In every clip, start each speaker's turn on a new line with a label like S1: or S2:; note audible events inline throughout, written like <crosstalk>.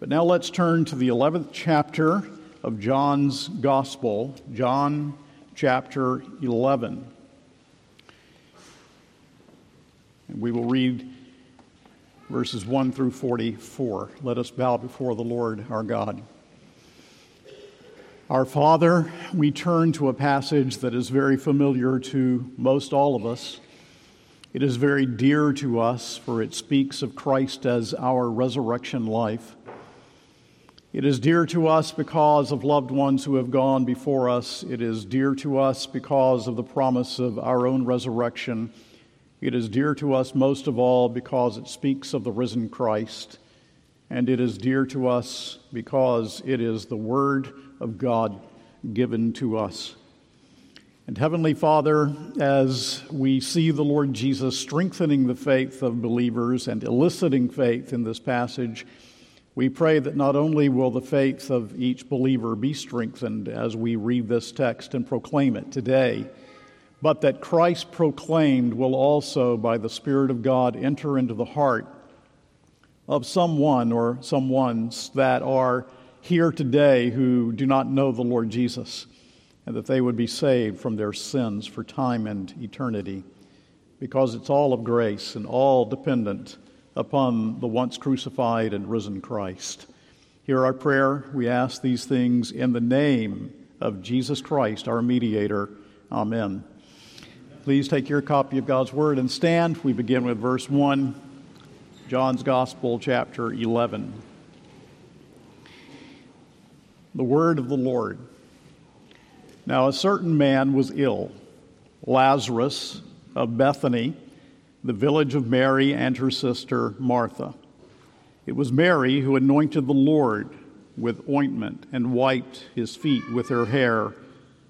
S1: But now let's turn to the 11th chapter of John's Gospel, John chapter 11. And we will read verses 1 through 44. Let us bow before the Lord our God. Our Father, we turn to a passage that is very familiar to most all of us. It is very dear to us, for it speaks of Christ as our resurrection life. It is dear to us because of loved ones who have gone before us. It is dear to us because of the promise of our own resurrection. It is dear to us most of all because it speaks of the risen Christ. And it is dear to us because it is the Word of God given to us. And Heavenly Father, as we see the Lord Jesus strengthening the faith of believers and eliciting faith in this passage, we pray that not only will the faith of each believer be strengthened as we read this text and proclaim it today, but that Christ proclaimed will also, by the Spirit of God, enter into the heart of someone or some ones that are here today who do not know the Lord Jesus, and that they would be saved from their sins for time and eternity, because it's all of grace and all dependent upon the once crucified and risen Christ. Hear our prayer. We ask these things in the name of Jesus Christ, our mediator. Amen. Please take your copy of God's Word and stand. We begin with verse 1, John's Gospel, chapter 11 the word of the Lord. Now, a certain man was ill, Lazarus of Bethany, the village of Mary and her sister Martha. It was Mary who anointed the Lord with ointment and wiped his feet with her hair,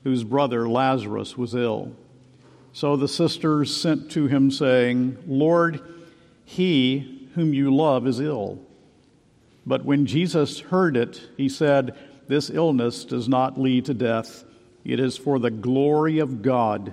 S1: whose brother Lazarus was ill. So the sisters sent to him, saying, Lord, he whom you love is ill. But when Jesus heard it, he said, this illness does not lead to death. It is for the glory of God,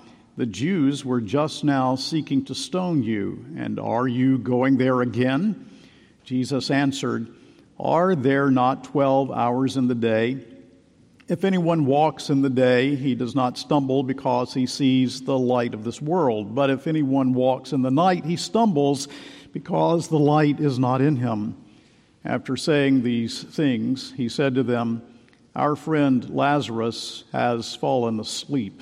S1: the Jews were just now seeking to stone you, and are you going there again? Jesus answered, Are there not twelve hours in the day? If anyone walks in the day, he does not stumble because he sees the light of this world. But if anyone walks in the night, he stumbles because the light is not in him. After saying these things, he said to them, our friend Lazarus has fallen asleep,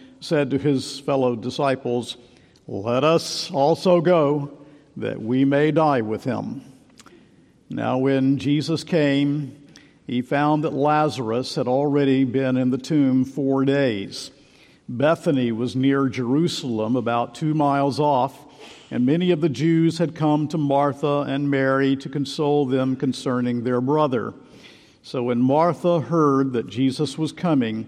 S1: said to his fellow disciples, Let us also go, that we may die with him. Now, when Jesus came, he found that Lazarus had already been in the tomb four days. Bethany was near Jerusalem, about two miles off, and many of the Jews had come to Martha and Mary to console them concerning their brother. So when Martha heard that Jesus was coming,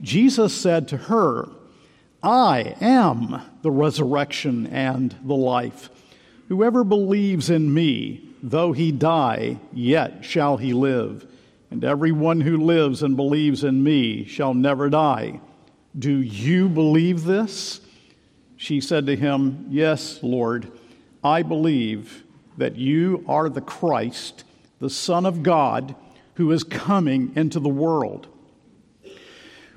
S1: Jesus said to her, I am the resurrection and the life. Whoever believes in me, though he die, yet shall he live. and everyone who lives and believes in me shall never die. Do you believe this? She said to him, Yes, Lord, I believe that you are the Christ, the Son of God, who is coming into the world.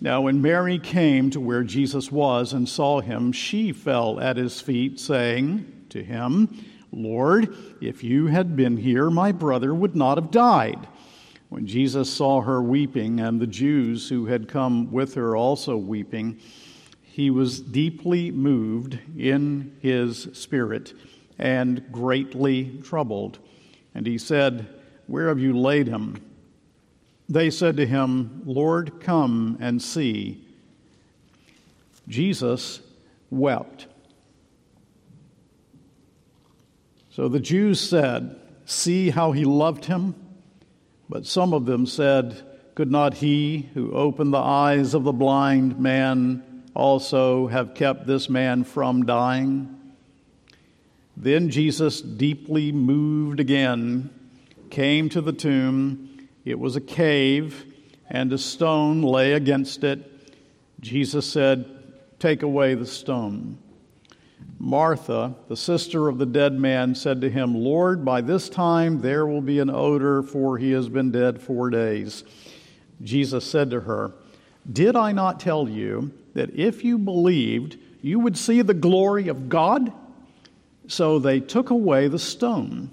S1: Now, when Mary came to where Jesus was and saw him, she fell at his feet, saying to him, Lord, if you had been here, my brother would not have died. When Jesus saw her weeping, and the Jews who had come with her also weeping, he was deeply moved in his spirit and greatly troubled. And he said, Where have you laid him? They said to him, Lord, come and see. Jesus wept. So the Jews said, See how he loved him? But some of them said, Could not he who opened the eyes of the blind man also have kept this man from dying? Then Jesus, deeply moved again, came to the tomb. It was a cave, and a stone lay against it. Jesus said, Take away the stone. Martha, the sister of the dead man, said to him, Lord, by this time there will be an odor, for he has been dead four days. Jesus said to her, Did I not tell you that if you believed, you would see the glory of God? So they took away the stone.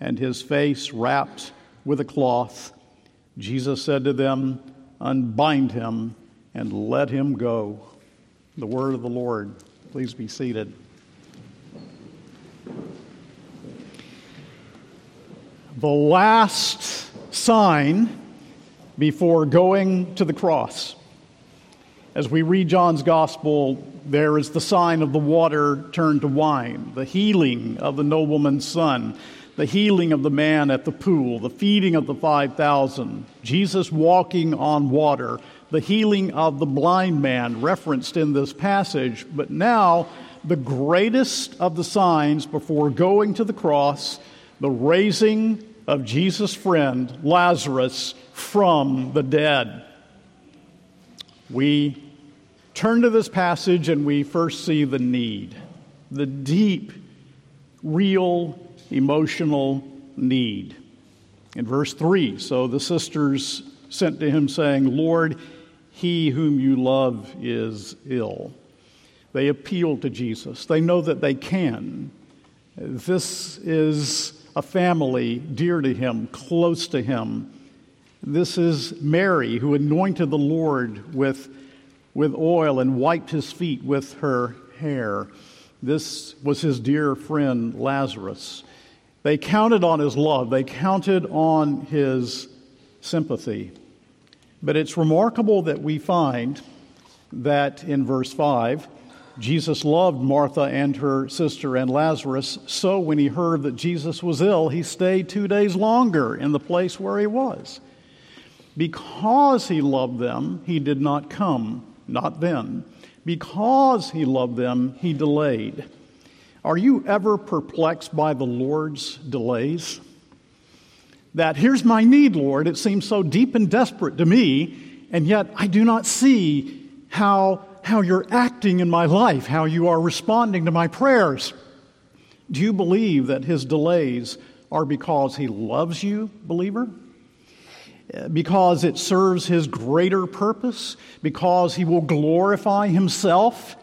S1: and his face wrapped with a cloth. Jesus said to them, unbind him, and let him go. The word of the Lord. Please be seated. The last sign before going to the cross. As we read John's gospel, there is the sign of the water turned to wine, the healing of the nobleman's son, the healing of the man at the pool, the feeding of the 5,000, Jesus walking on water, the healing of the blind man referenced in this passage, but now the greatest of the signs before going to the cross, the raising of Jesus' friend Lazarus from the dead. We turn to this passage and we first see the need, the deep, real emotional need. In verse 3, so the sisters sent to him, saying, Lord, he whom you love is ill. They appeal to Jesus. They know that they can. This is a family dear to him, close to him. This is Mary who anointed the Lord with, with oil and wiped his feet with her hair. This was his dear friend Lazarus. They counted on his love, they counted on his sympathy. But it's remarkable that we find that in verse 5, Jesus loved Martha and her sister and Lazarus. So when he heard that Jesus was ill, he stayed two days longer in the place where he was. Because he loved them, he did not come, not then. Because he loved them, he delayed. Are you ever perplexed by the Lord's delays? That here's my need, Lord. It seems so deep and desperate to me, and yet I do not see how, how you're acting in my life, how you are responding to my prayers. Do you believe that his delays are because he loves you, believer? because it serves his greater purpose, because he will glorify himself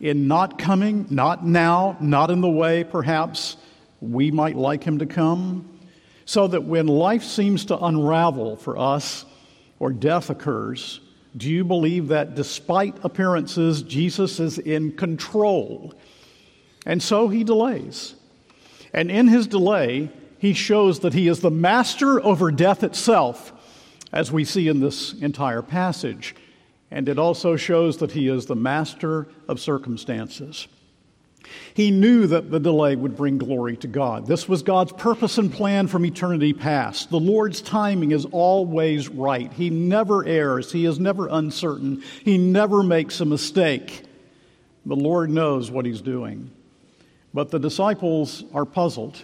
S1: in not coming, not now, not in the way perhaps we might like him to come, so that when life seems to unravel for us or death occurs, do you believe that despite appearances, Jesus is in control? And so he delays. And in his delay, he shows that he is the master over death itself, as we see in this entire passage. And it also shows that he is the master of circumstances. He knew that the delay would bring glory to God. This was God's purpose and plan from eternity past. The Lord's timing is always right. He never errs, He is never uncertain, He never makes a mistake. The Lord knows what He's doing. But the disciples are puzzled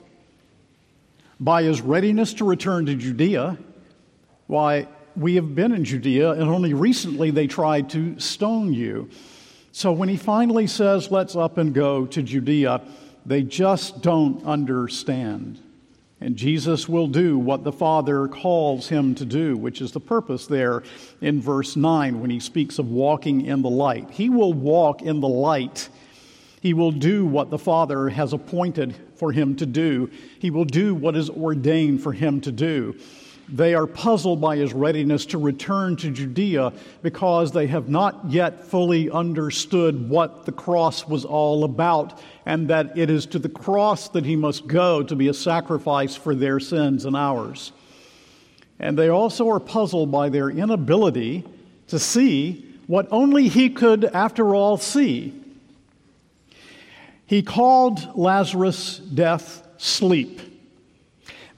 S1: by His readiness to return to Judea. Why, we have been in Judea, and only recently they tried to stone you. So when he finally says, Let's up and go to Judea, they just don't understand. And Jesus will do what the Father calls him to do, which is the purpose there in verse 9 when he speaks of walking in the light. He will walk in the light. He will do what the Father has appointed for him to do. He will do what is ordained for him to do. They are puzzled by his readiness to return to Judea because they have not yet fully understood what the cross was all about and that it is to the cross that he must go to be a sacrifice for their sins and ours. And they also are puzzled by their inability to see what only he could, after all, see. He called Lazarus' death sleep.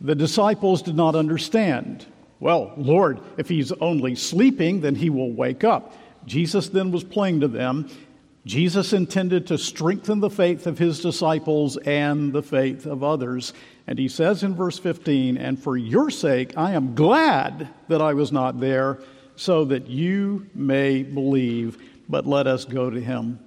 S1: The disciples did not understand. Well, Lord, if he's only sleeping, then he will wake up. Jesus then was playing to them. Jesus intended to strengthen the faith of his disciples and the faith of others. And he says in verse 15, And for your sake I am glad that I was not there, so that you may believe, but let us go to him.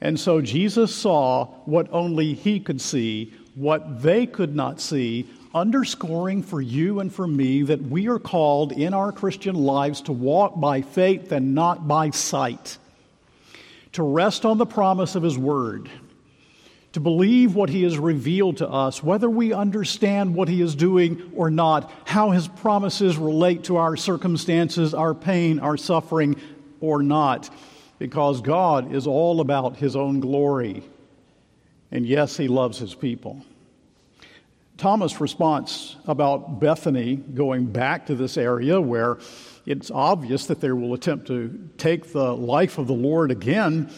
S1: And so Jesus saw what only he could see, what they could not see, underscoring for you and for me that we are called in our Christian lives to walk by faith and not by sight, to rest on the promise of His Word, to believe what He has revealed to us, whether we understand what He is doing or not, how His promises relate to our circumstances, our pain, our suffering, or not, because God is all about His own glory. And yes, He loves His people. Thomas' response about Bethany going back to this area where it's obvious that they will attempt to take the life of the Lord again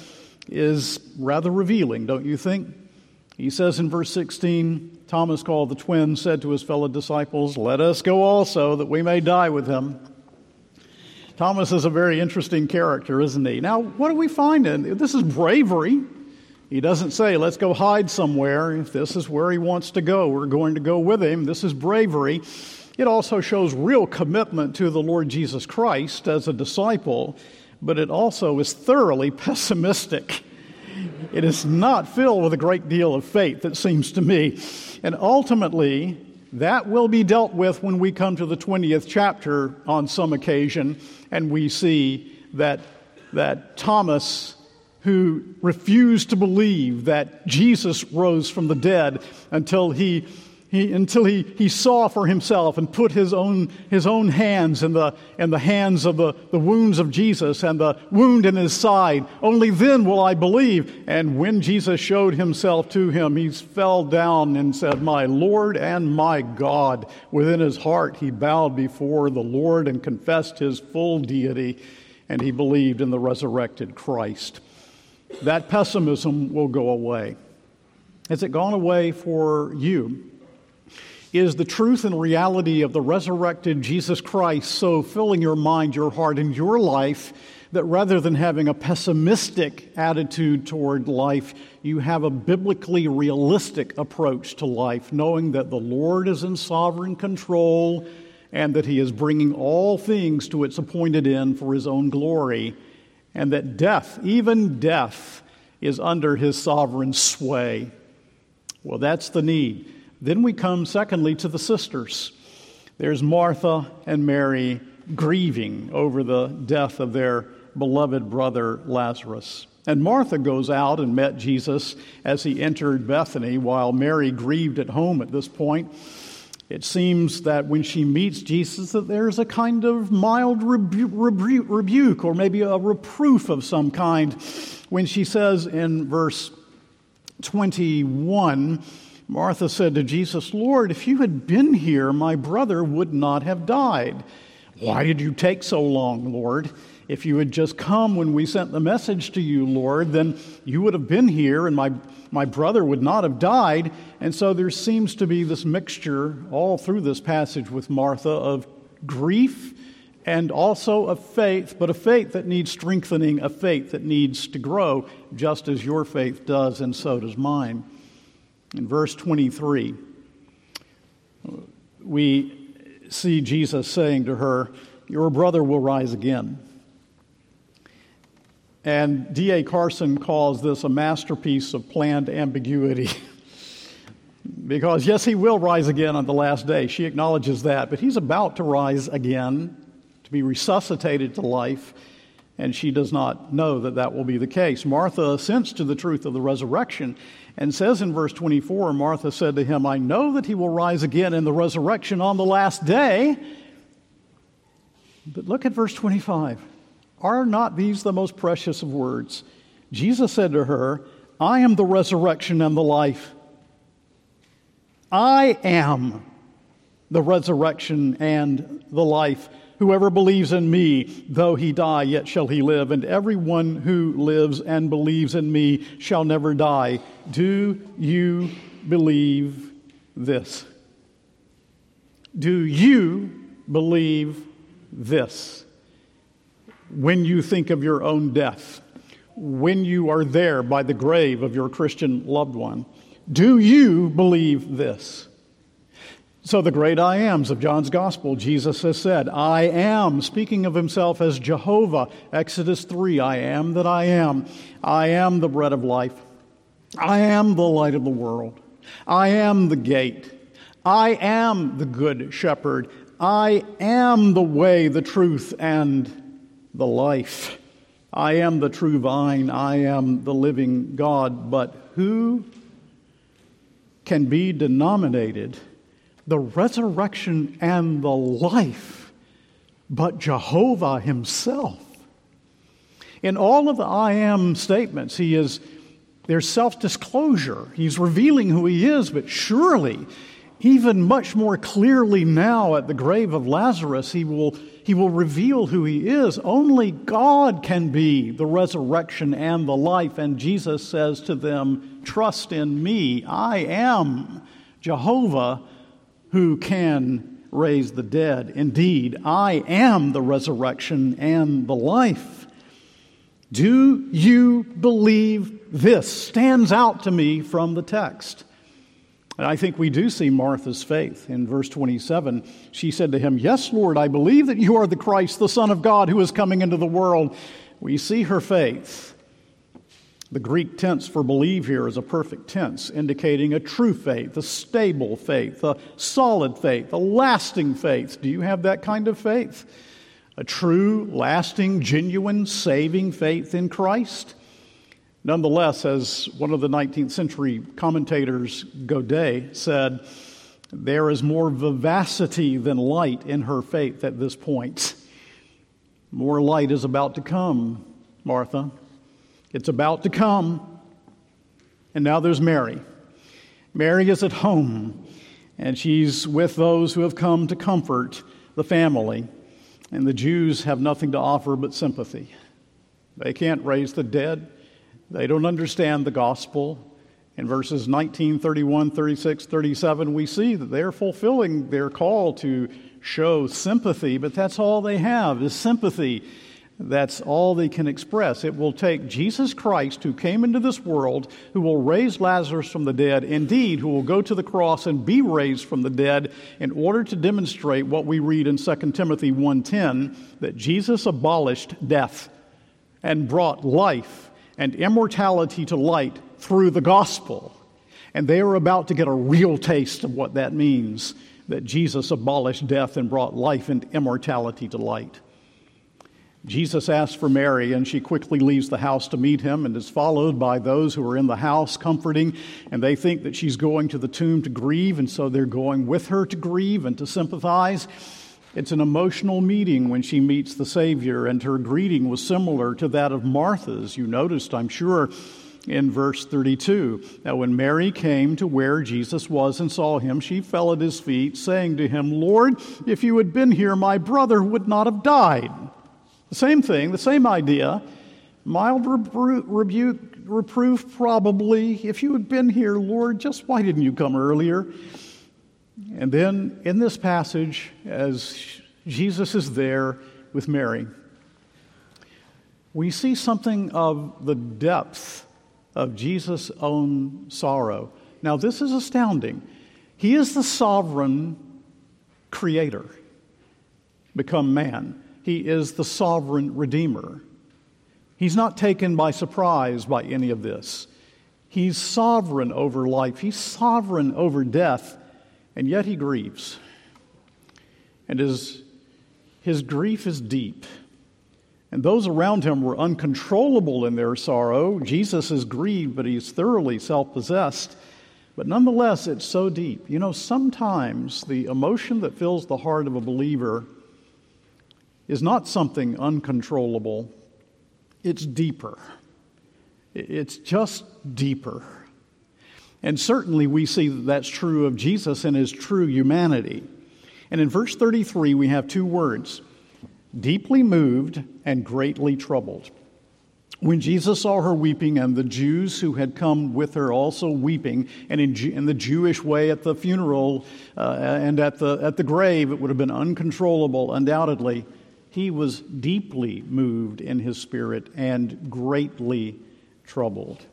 S1: is rather revealing, don't you think? He says in verse 16 Thomas called the twin, said to his fellow disciples, Let us go also, that we may die with him. Thomas is a very interesting character, isn't he? Now, what do we find in this? Is bravery. He doesn't say, let's go hide somewhere. If this is where he wants to go, we're going to go with him. This is bravery. It also shows real commitment to the Lord Jesus Christ as a disciple, but it also is thoroughly <laughs> pessimistic. It is not filled with a great deal of faith, it seems to me. And ultimately, that will be dealt with when we come to the 20th chapter on some occasion, and we see that, that Thomas who refused to believe that Jesus rose from the dead until he, he, until he, he saw for himself and put his own, his own hands in the, in the hands of the, the wounds of Jesus and the wound in his side. Only then will I believe. And when Jesus showed himself to him, he fell down and said, My Lord and my God. Within his heart, he bowed before the Lord and confessed his full deity, and he believed in the resurrected Christ that pessimism will go away. Has it gone away for you? Is the truth and reality of the resurrected Jesus Christ so filling your mind, your heart, and your life that rather than having a pessimistic attitude toward life, you have a biblically realistic approach to life, knowing that the Lord is in sovereign control and that He is bringing all things to its appointed end for His own glory? And that death, even death, is under his sovereign sway. Well, that's the need. Then we come, secondly, to the sisters. there's Martha and Mary grieving over the death of their beloved brother Lazarus. And Martha goes out and met Jesus as he entered Bethany, while Mary grieved at home at this point. It seems that when she meets Jesus, that there's a kind of mild rebu- rebu- rebuke or maybe a reproof of some kind when she says in verse 21, Martha said to Jesus, Lord, if you had been here, my brother would not have died. Why did you take so long, Lord? If you had just come when we sent the message to you, Lord, then you would have been here and my, my brother would not have died. And so there seems to be this mixture all through this passage with Martha of grief and also of faith, but a faith that needs strengthening, a faith that needs to grow, just as your faith does, and so does mine. In verse 23, we see Jesus saying to her, Your brother will rise again. And D.A. Carson calls this a masterpiece of planned ambiguity. <laughs> because, yes, he will rise again on the last day. She acknowledges that. But he's about to rise again, to be resuscitated to life. And she does not know that that will be the case. Martha assents to the truth of the resurrection and says in verse 24 Martha said to him, I know that he will rise again in the resurrection on the last day. But look at verse 25. Are not these the most precious of words? Jesus said to her, I am the resurrection and the life. I am the resurrection and the life. Whoever believes in me, though he die, yet shall he live. And everyone who lives and believes in me shall never die. Do you believe this? Do you believe this? When you think of your own death, when you are there by the grave of your Christian loved one. Do you believe this? So, the great I ams of John's Gospel, Jesus has said, I am, speaking of himself as Jehovah, Exodus 3, I am that I am. I am the bread of life. I am the light of the world. I am the gate. I am the good shepherd. I am the way, the truth, and the life. I am the true vine. I am the living God. But who can be denominated the resurrection and the life but Jehovah Himself? In all of the I am statements, He is there's self disclosure. He's revealing who He is, but surely, even much more clearly now at the grave of Lazarus, He will he will reveal who He is. Only God can be the resurrection and the life. And Jesus says to them, Trust in me. I am Jehovah who can raise the dead. Indeed, I am the resurrection and the life. Do you believe this? Stands out to me from the text. And I think we do see Martha's faith. In verse 27, she said to him, Yes, Lord, I believe that you are the Christ, the Son of God, who is coming into the world. We see her faith. The Greek tense for believe here is a perfect tense, indicating a true faith, a stable faith, a solid faith, a lasting faith. Do you have that kind of faith? A true, lasting, genuine, saving faith in Christ? Nonetheless, as one of the 19th century commentators, Godet, said, there is more vivacity than light in her faith at this point. More light is about to come, Martha. It's about to come. And now there's Mary. Mary is at home, and she's with those who have come to comfort the family. And the Jews have nothing to offer but sympathy. They can't raise the dead. They don't understand the gospel. In verses 19, 31, 36, 37, we see that they're fulfilling their call to show sympathy, but that's all they have is sympathy. That's all they can express. It will take Jesus Christ, who came into this world, who will raise Lazarus from the dead, indeed, who will go to the cross and be raised from the dead, in order to demonstrate what we read in 2 Timothy 1:10, that Jesus abolished death and brought life and immortality to light through the gospel. And they are about to get a real taste of what that means that Jesus abolished death and brought life and immortality to light. Jesus asks for Mary, and she quickly leaves the house to meet him and is followed by those who are in the house comforting, and they think that she's going to the tomb to grieve, and so they're going with her to grieve and to sympathize. It's an emotional meeting when she meets the Savior, and her greeting was similar to that of Martha's. You noticed, I'm sure, in verse 32. Now, when Mary came to where Jesus was and saw him, she fell at his feet, saying to him, Lord, if you had been here, my brother would not have died. The same thing, the same idea. Mild rebu- rebuke, reproof, probably. If you had been here, Lord, just why didn't you come earlier? And then in this passage, as Jesus is there with Mary, we see something of the depth of Jesus' own sorrow. Now, this is astounding. He is the sovereign creator, become man. He is the sovereign redeemer. He's not taken by surprise by any of this. He's sovereign over life, he's sovereign over death, and yet he grieves. And his, his grief is deep. And those around him were uncontrollable in their sorrow. Jesus is grieved, but he's thoroughly self possessed. But nonetheless, it's so deep. You know, sometimes the emotion that fills the heart of a believer is not something uncontrollable, it's deeper. It's just deeper. And certainly we see that that's true of Jesus and his true humanity. And in verse 33, we have two words deeply moved and greatly troubled. When Jesus saw her weeping, and the Jews who had come with her also weeping, and in, in the Jewish way at the funeral uh, and at the, at the grave, it would have been uncontrollable, undoubtedly, he was deeply moved in his spirit and greatly troubled.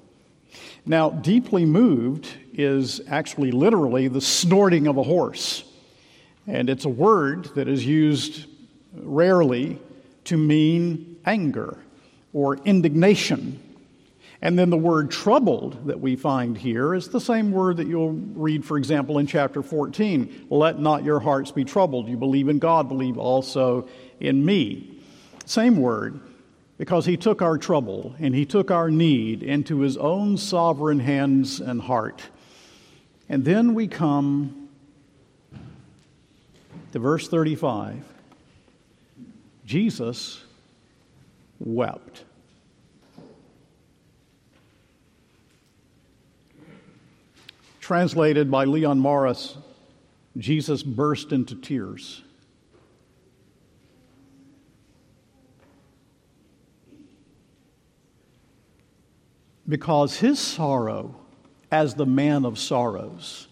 S1: Now, deeply moved is actually literally the snorting of a horse. And it's a word that is used rarely to mean anger or indignation. And then the word troubled that we find here is the same word that you'll read, for example, in chapter 14. Let not your hearts be troubled. You believe in God, believe also in me. Same word, because he took our trouble and he took our need into his own sovereign hands and heart. And then we come to verse 35. Jesus wept. Translated by Leon Morris, Jesus burst into tears. Because his sorrow, as the man of sorrows,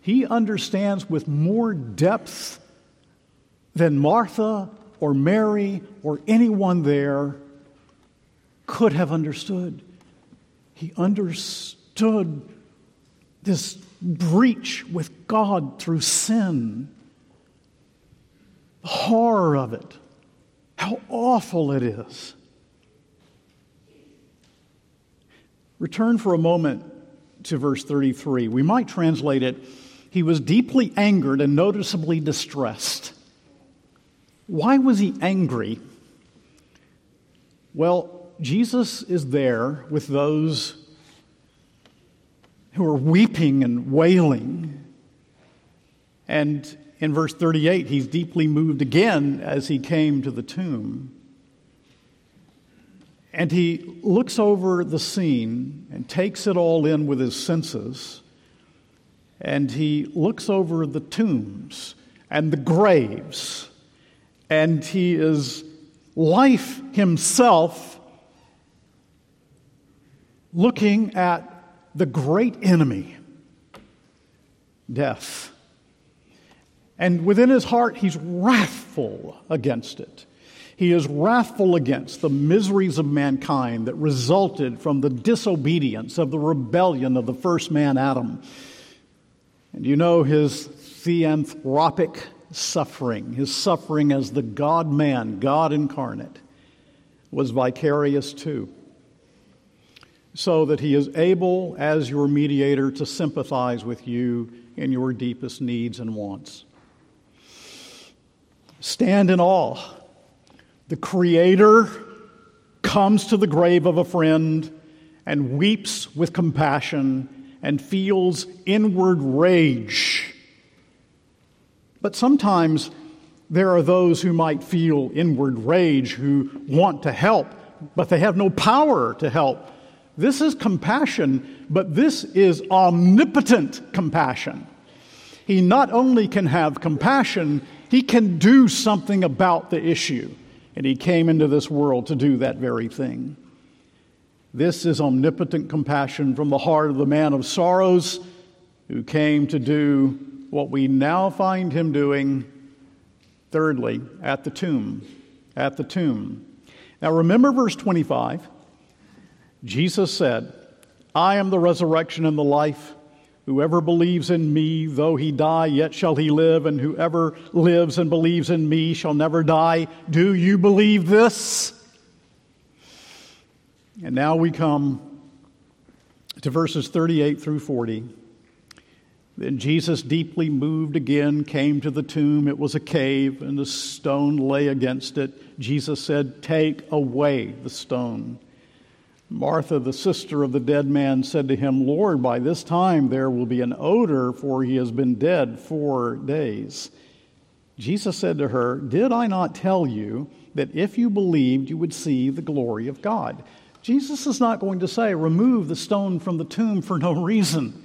S1: he understands with more depth than Martha or Mary or anyone there could have understood. He understood this breach with God through sin, the horror of it, how awful it is. Return for a moment to verse 33. We might translate it He was deeply angered and noticeably distressed. Why was he angry? Well, Jesus is there with those who are weeping and wailing. And in verse 38, he's deeply moved again as he came to the tomb. And he looks over the scene and takes it all in with his senses. And he looks over the tombs and the graves and he is life himself looking at the great enemy, death. And within his heart, he's wrathful against it. He is wrathful against the miseries of mankind that resulted from the disobedience of the rebellion of the first man, Adam. And you know his theanthropic suffering, his suffering as the God man, God incarnate, was vicarious too. so that he is able, as your mediator, to sympathize with you in your deepest needs and wants. Stand in awe. The Creator comes to the grave of a friend and weeps with compassion and feels inward rage. But sometimes there are those who might feel inward rage who want to help, but they have no power to help. This is compassion, but this is omnipotent compassion. He not only can have compassion, he can do something about the issue. And he came into this world to do that very thing. This is omnipotent compassion from the heart of the man of sorrows who came to do what we now find him doing, thirdly, at the tomb. At the tomb. Now remember verse 25. Jesus said, I am the resurrection and the life. Whoever believes in me, though he die, yet shall he live, and whoever lives and believes in me shall never die. Do you believe this? And now we come to verses 38 through 40. Then Jesus, deeply moved again, came to the tomb. It was a cave, and a stone lay against it. Jesus said, Take away the stone. Martha, the sister of the dead man, said to him, Lord, by this time there will be an odor, for he has been dead four days. Jesus said to her, Did I not tell you that if you believed, you would see the glory of God? Jesus is not going to say, remove the stone from the tomb for no reason.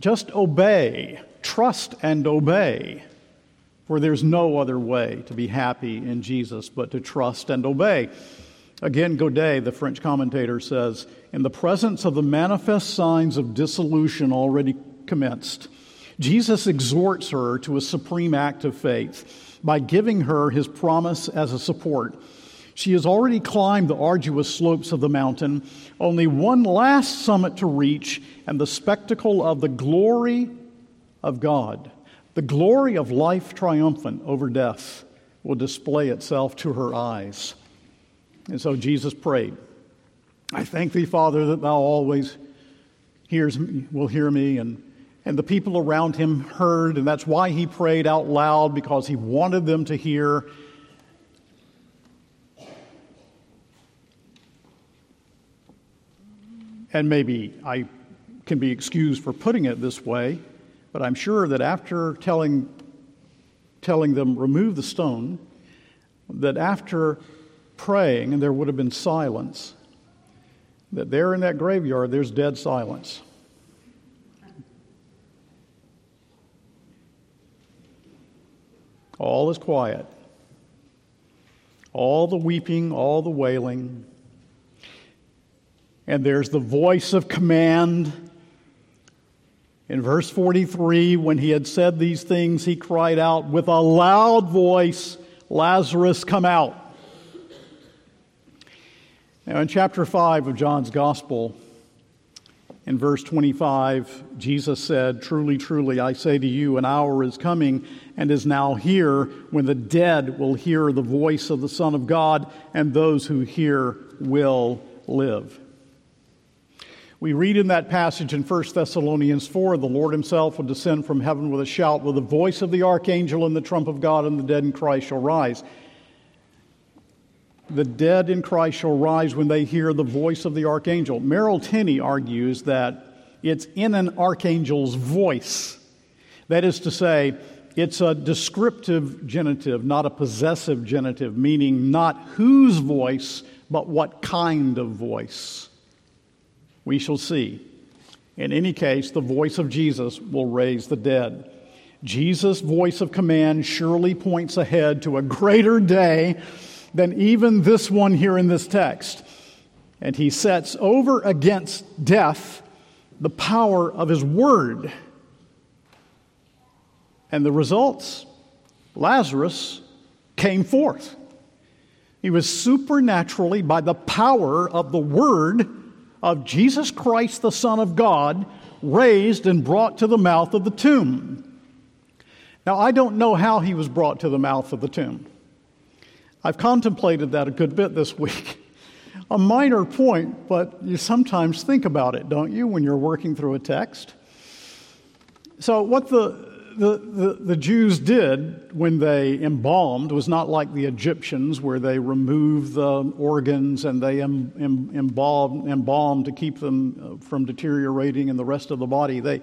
S1: Just obey, trust and obey, for there's no other way to be happy in Jesus but to trust and obey. Again, Godet, the French commentator, says, in the presence of the manifest signs of dissolution already commenced, Jesus exhorts her to a supreme act of faith by giving her his promise as a support. She has already climbed the arduous slopes of the mountain, only one last summit to reach, and the spectacle of the glory of God, the glory of life triumphant over death, will display itself to her eyes. And so Jesus prayed, I thank thee, Father, that thou always hears me, will hear me. And, and the people around him heard, and that's why he prayed out loud, because he wanted them to hear. And maybe I can be excused for putting it this way, but I'm sure that after telling, telling them, remove the stone, that after praying and there would have been silence, that there in that graveyard there's dead silence. All is quiet. All the weeping, all the wailing, and there's the voice of command. In verse 43, when he had said these things, he cried out with a loud voice, Lazarus, come out. Now, in chapter 5 of John's Gospel, in verse 25, Jesus said, Truly, truly, I say to you, an hour is coming and is now here when the dead will hear the voice of the Son of God, and those who hear will live. We read in that passage in 1 Thessalonians 4 the Lord himself will descend from heaven with a shout, with the voice of the archangel and the trump of God, and the dead in Christ shall rise. The dead in Christ shall rise when they hear the voice of the archangel. Merrill Tenney argues that it's in an archangel's voice. That is to say, it's a descriptive genitive, not a possessive genitive, meaning not whose voice, but what kind of voice. We shall see. In any case, the voice of Jesus will raise the dead. Jesus' voice of command surely points ahead to a greater day than even this one here in this text. And he sets over against death the power of his word. And the results Lazarus came forth. He was supernaturally, by the power of the word, of Jesus Christ, the Son of God, raised and brought to the mouth of the tomb. Now, I don't know how he was brought to the mouth of the tomb. I've contemplated that a good bit this week. a minor point, but you sometimes think about it, don't you, when you're working through a text? So, what the the, the, the, Jews did when they embalmed was not like the Egyptians, where they removed the organs and they em, em, embalmed, embalmed to keep them uh, from deteriorating in the rest of the body. They,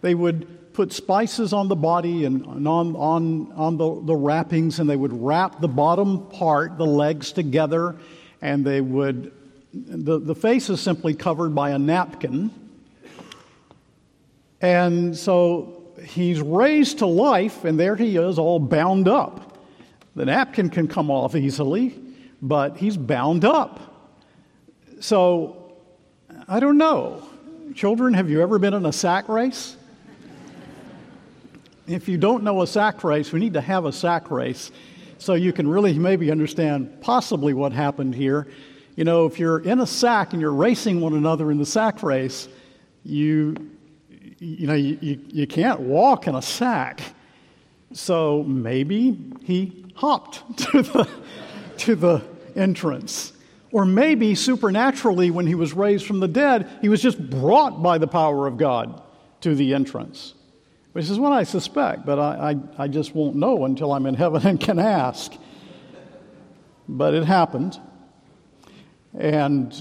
S1: they would put spices on the body and, on, on, on the, the wrappings, and they would wrap the bottom part, the legs, together, and they would, the, the face is simply covered by a napkin. And so he's raised to life, and there he is, all bound up. The napkin can come off easily, but he's bound up. So, I don't know. Children, have you ever been in a sack race? If you don't know a sack race, we need to have a sack race so you can really maybe understand possibly what happened here. You know, if you're in a sack and you're racing one another in the sack race, you you know, you, you, you can't walk in a sack. So maybe he hopped <laughs> to the, to the entrance. Or maybe supernaturally, when he was raised from the dead, he was just brought by the power of God to the entrance. Which is what I suspect, but I, I, I just won't know until I'm in heaven and can ask. But it happened. And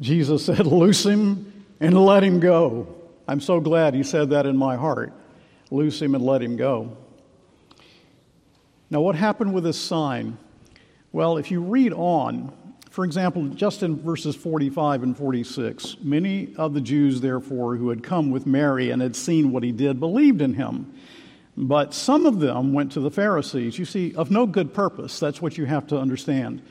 S1: Jesus said, Loose him and let him go. I'm so glad he said that in my heart. Loose him and let him go. Now, what happened with this sign? Well, if you read on, for example, just in verses 45 and 46, many of the Jews, therefore, who had come with Mary and had seen what he did, believed in him. But some of them went to the Pharisees. You see, of no good purpose. That's what you have to understand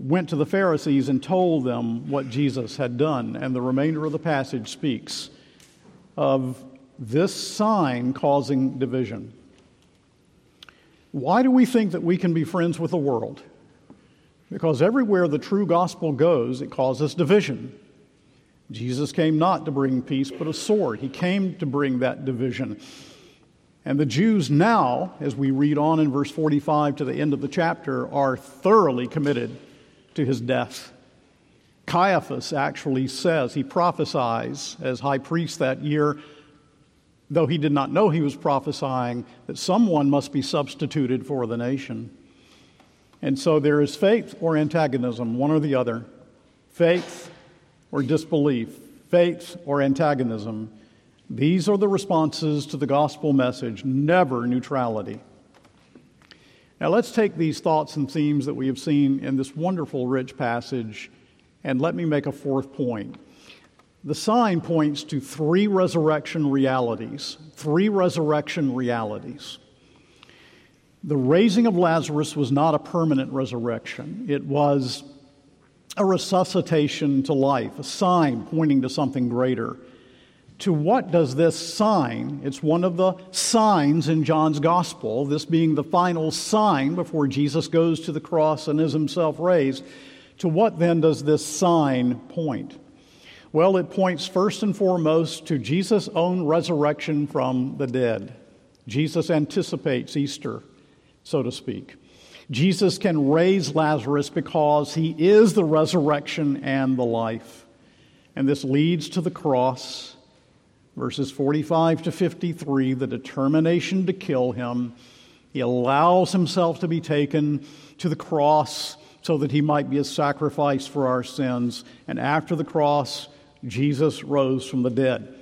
S1: went to the Pharisees and told them what Jesus had done. And the remainder of the passage speaks of this sign causing division. Why do we think that we can be friends with the world? Because everywhere the true gospel goes, it causes division. Jesus came not to bring peace, but a sword. He came to bring that division. And the Jews now, as we read on in verse 45 to the end of the chapter, are thoroughly committed to his death. Caiaphas actually says, he prophesies as high priest that year, though he did not know he was prophesying, that someone must be substituted for the nation. And so there is faith or antagonism, one or the other. Faith or disbelief, faith or antagonism. These are the responses to the gospel message, never neutrality. Now, let's take these thoughts and themes that we have seen in this wonderful, rich passage, and let me make a fourth point. The sign points to three resurrection realities. Three resurrection realities. The raising of Lazarus was not a permanent resurrection, it was a resuscitation to life, a sign pointing to something greater to what does this sign? It's one of the signs in John's gospel, this being the final sign before Jesus goes to the cross and is himself raised. To what then does this sign point? Well, it points first and foremost to Jesus' own resurrection from the dead. Jesus anticipates Easter, so to speak. Jesus can raise Lazarus because he is the resurrection and the life. And this leads to the cross verses 45 to 53, the determination to kill him. He allows himself to be taken to the cross so that he might be a sacrifice for our sins. And after the cross, Jesus rose from the dead.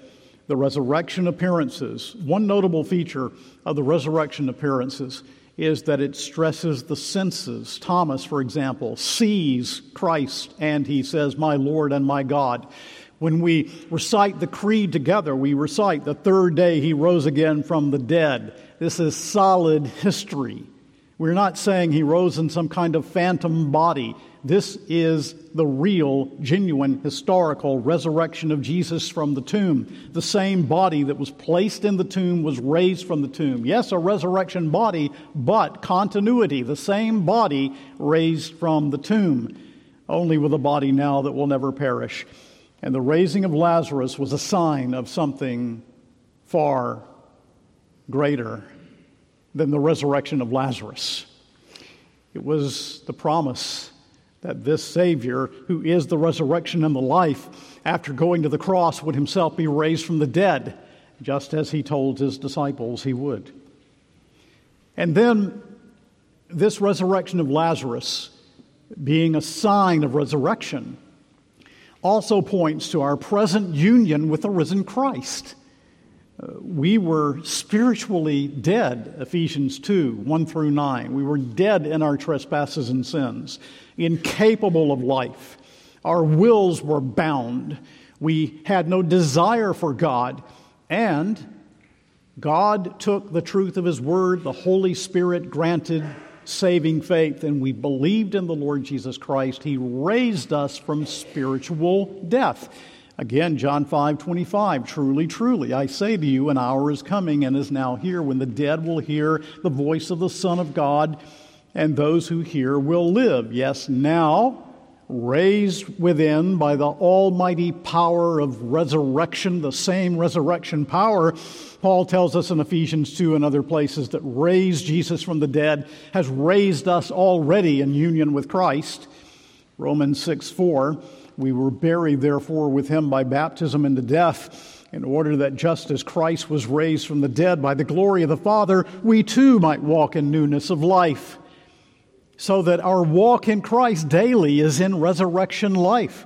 S1: The resurrection appearances, one notable feature of the resurrection appearances is that it stresses the senses. Thomas, for example, sees Christ and he says, My Lord and my God. When we recite the creed together, we recite the third day he rose again from the dead. This is solid history. We're not saying he rose in some kind of phantom body. This is the real, genuine, historical resurrection of Jesus from the tomb. The same body that was placed in the tomb was raised from the tomb. Yes, a resurrection body, but continuity. The same body raised from the tomb, only with a body now that will never perish. And the raising of Lazarus was a sign of something far greater than the resurrection of Lazarus. It was the promise that this Savior, who is the resurrection and the life, after going to the cross, would himself be raised from the dead, just as he told his disciples he would. And then this resurrection of Lazarus, being a sign of resurrection, also points to our present union with the risen Christ. We were spiritually dead, Ephesians 2 1 through 9. We were dead in our trespasses and sins, incapable of life. Our wills were bound. We had no desire for God. And God took the truth of His Word, the Holy Spirit granted saving faith, and we believed in the Lord Jesus Christ. He raised us from spiritual death. Again, John 5 25, truly, truly, I say to you, an hour is coming and is now here when the dead will hear the voice of the Son of God, and those who hear will live. Yes, now raised within by the almighty power of resurrection, the same resurrection power, Paul tells us in Ephesians 2 and other places that raised Jesus from the dead has raised us already in union with Christ. Romans 6 4, we were buried therefore with him by baptism into death, in order that just as Christ was raised from the dead by the glory of the Father, we too might walk in newness of life so that our walk in Christ daily is in resurrection life.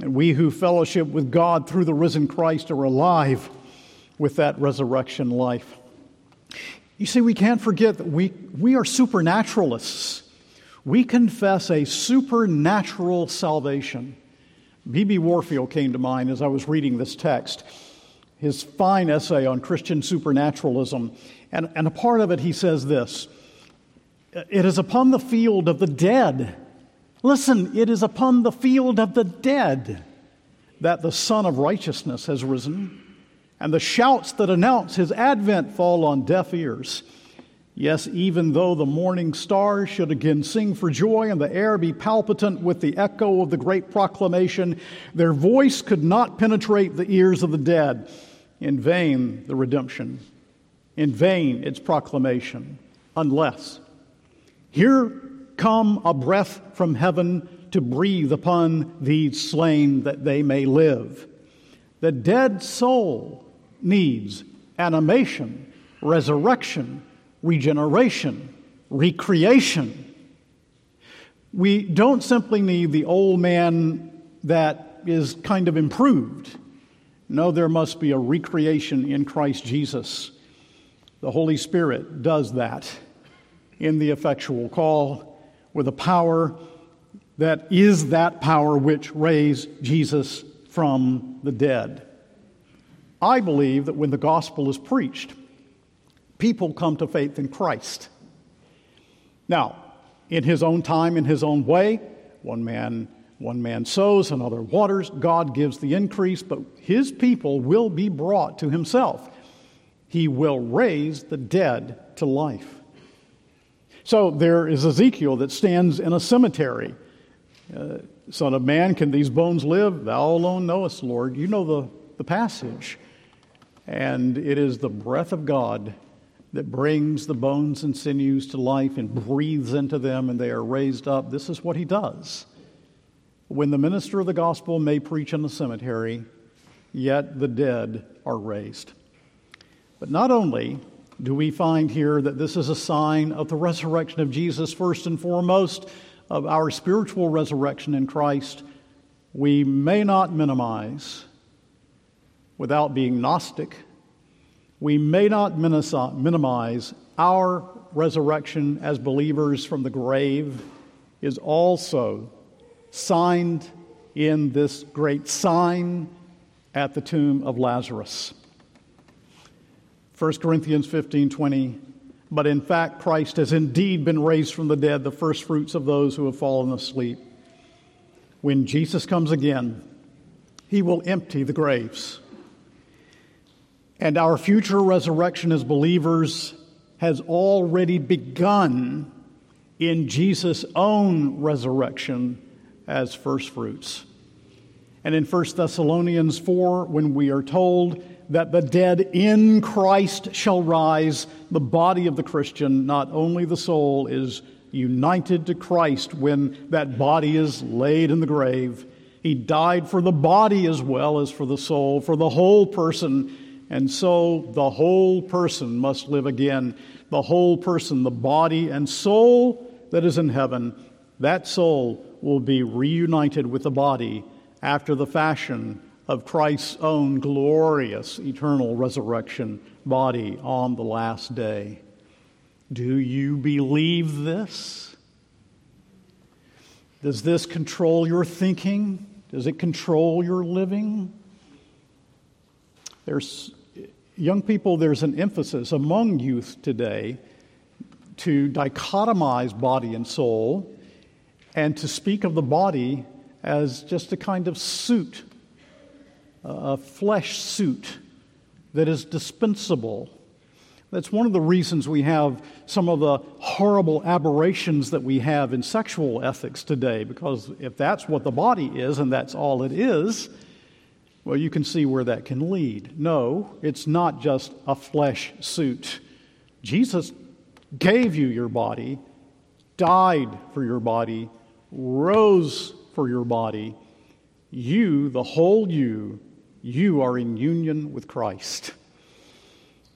S1: And we who fellowship with God through the risen Christ are alive with that resurrection life. You see, we can't forget that we, we are supernaturalists. We confess a supernatural salvation. B.B. Warfield came to mind as I was reading this text, his fine essay on Christian supernaturalism. And, and a part of it, he says this it is upon the field of the dead. Listen, it is upon the field of the dead that the Son of Righteousness has risen, and the shouts that announce his advent fall on deaf ears. Yes, even though the morning stars should again sing for joy and the air be palpitant with the echo of the great proclamation, their voice could not penetrate the ears of the dead. In vain, the redemption. In vain, its proclamation, unless here come a breath from heaven to breathe upon these slain that they may live. The dead soul needs animation, resurrection, regeneration, recreation. We don't simply need the old man that is kind of improved. No, there must be a recreation in Christ Jesus. The Holy Spirit does that in the effectual call with a power that is that power which raised Jesus from the dead. I believe that when the gospel is preached, people come to faith in Christ. Now, in his own time, in his own way, one man one man sows, another waters, God gives the increase, but his people will be brought to himself. He will raise the dead to life. So there is Ezekiel that stands in a cemetery. Uh, Son of man, can these bones live? Thou alone knowest, Lord. You know the, the passage. And it is the breath of God that brings the bones and sinews to life and breathes into them, and they are raised up. This is what he does. When the minister of the gospel may preach in the cemetery, yet the dead are raised. But not only do we find here that this is a sign of the resurrection of Jesus, first and foremost, of our spiritual resurrection in Christ. We may not minimize, without being Gnostic, we may not minimize our resurrection as believers from the grave is also signed in this great sign at the tomb of Lazarus. 1 Corinthians 15 20. But in fact, Christ has indeed been raised from the dead, the first fruits of those who have fallen asleep. When Jesus comes again, he will empty the graves. And our future resurrection as believers has already begun in Jesus' own resurrection as first fruits. And in 1 Thessalonians 4, when we are told that the dead in Christ shall rise. The body of the Christian, not only the soul, is united to Christ when that body is laid in the grave. He died for the body as well as for the soul, for the whole person. And so the whole person must live again. The whole person, the body and soul that is in heaven, that soul will be reunited with the body after the fashion of Christ's own glorious eternal resurrection body on the last day. Do you believe this? Does this control your thinking? Does it control your living? There's young people, there's an emphasis among youth today to dichotomize body and soul and to speak of the body as just a kind of suit, a flesh suit that is dispensable. That's one of the reasons we have some of the horrible aberrations that we have in sexual ethics today, because if that's what the body is and that's all it is, well, you can see where that can lead. No, it's not just a flesh suit. Jesus gave you your body, died for your body, rose for your body. You, the whole you, you are in union with Christ.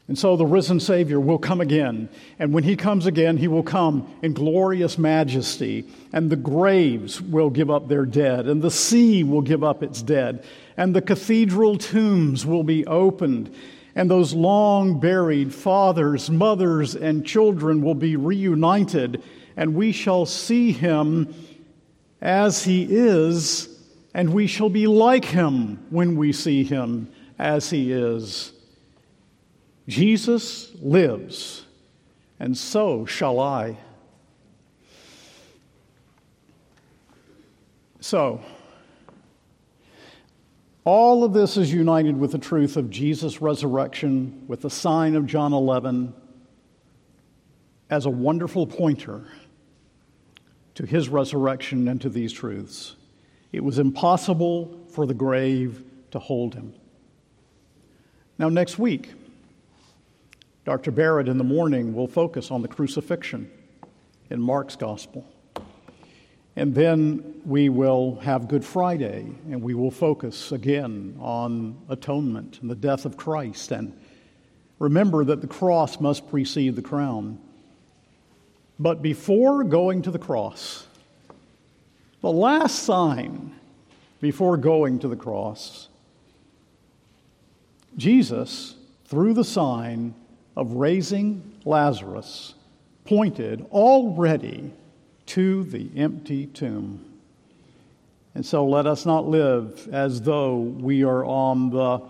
S1: And so the risen Savior will come again. And when he comes again, he will come in glorious majesty. And the graves will give up their dead, and the sea will give up its dead, and the cathedral tombs will be opened. And those long buried fathers, mothers, and children will be reunited, and we shall see him as he is, and we shall be like him when we see him as he is. Jesus lives, and so shall I. So, all of this is united with the truth of Jesus' resurrection, with the sign of John 11, as a wonderful pointer to his resurrection and to these truths. It was impossible for the grave to hold him. Now, next week, Dr. Barrett in the morning will focus on the crucifixion in Mark's gospel. And then we will have Good Friday, and we will focus again on atonement and the death of Christ. And remember that the cross must precede the crown. But before going to the cross, the last sign before going to the cross, Jesus, through the sign of raising Lazarus, pointed already to the empty tomb. And so let us not live as though we are on the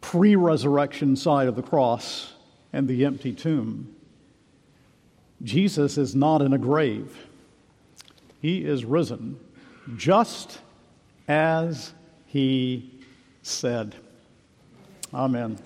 S1: pre resurrection side of the cross and the empty tomb. Jesus is not in a grave, he is risen, just as he said. Amen.